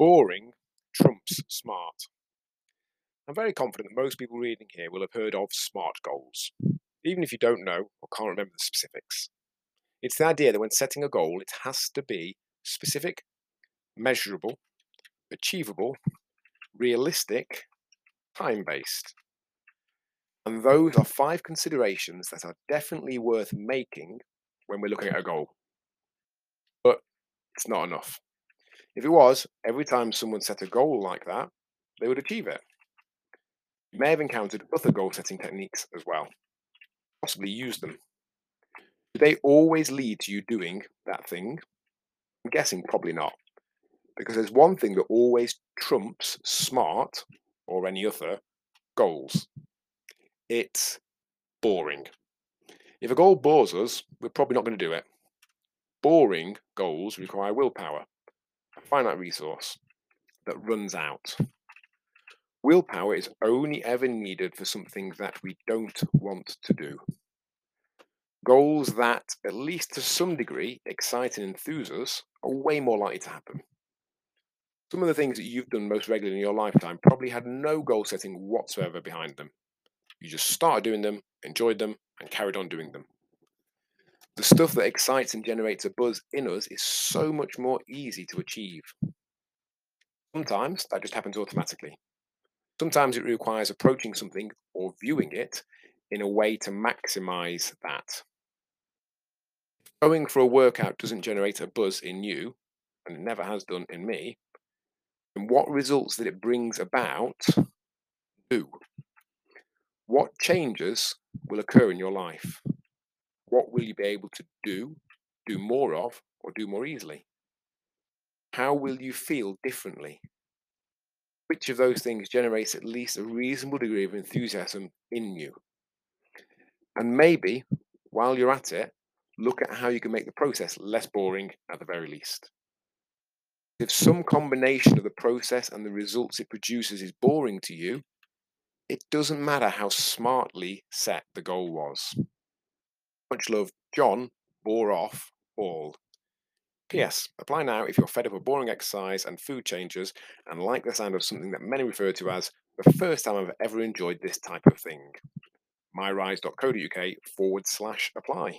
Boring trumps smart. I'm very confident that most people reading here will have heard of SMART goals, even if you don't know or can't remember the specifics. It's the idea that when setting a goal, it has to be specific, measurable, achievable, realistic, time based. And those are five considerations that are definitely worth making when we're looking at a goal. But it's not enough. If it was, every time someone set a goal like that, they would achieve it. You may have encountered other goal setting techniques as well, possibly used them. Do they always lead to you doing that thing? I'm guessing probably not. Because there's one thing that always trumps smart or any other goals it's boring. If a goal bores us, we're probably not going to do it. Boring goals require willpower, a finite resource that runs out. Willpower is only ever needed for something that we don't want to do. Goals that, at least to some degree, excite and enthuse us are way more likely to happen. Some of the things that you've done most regularly in your lifetime probably had no goal setting whatsoever behind them. You just started doing them, enjoyed them, and carried on doing them. The stuff that excites and generates a buzz in us is so much more easy to achieve. Sometimes that just happens automatically. Sometimes it requires approaching something or viewing it in a way to maximize that. Going for a workout doesn't generate a buzz in you, and it never has done in me, and what results that it brings about do. What changes will occur in your life? What will you be able to do, do more of, or do more easily? How mm. will you feel differently? Which of those things generates at least a reasonable degree of enthusiasm in you? And maybe, while you're at it, look at how you can make the process less boring at the very least. If some combination of the process and the results it produces is boring to you, it doesn't matter how smartly set the goal was. Much love, John bore off all. P.S. Apply now if you're fed up of boring exercise and food changes and like the sound of something that many refer to as the first time I've ever enjoyed this type of thing. myrise.co.uk forward slash apply.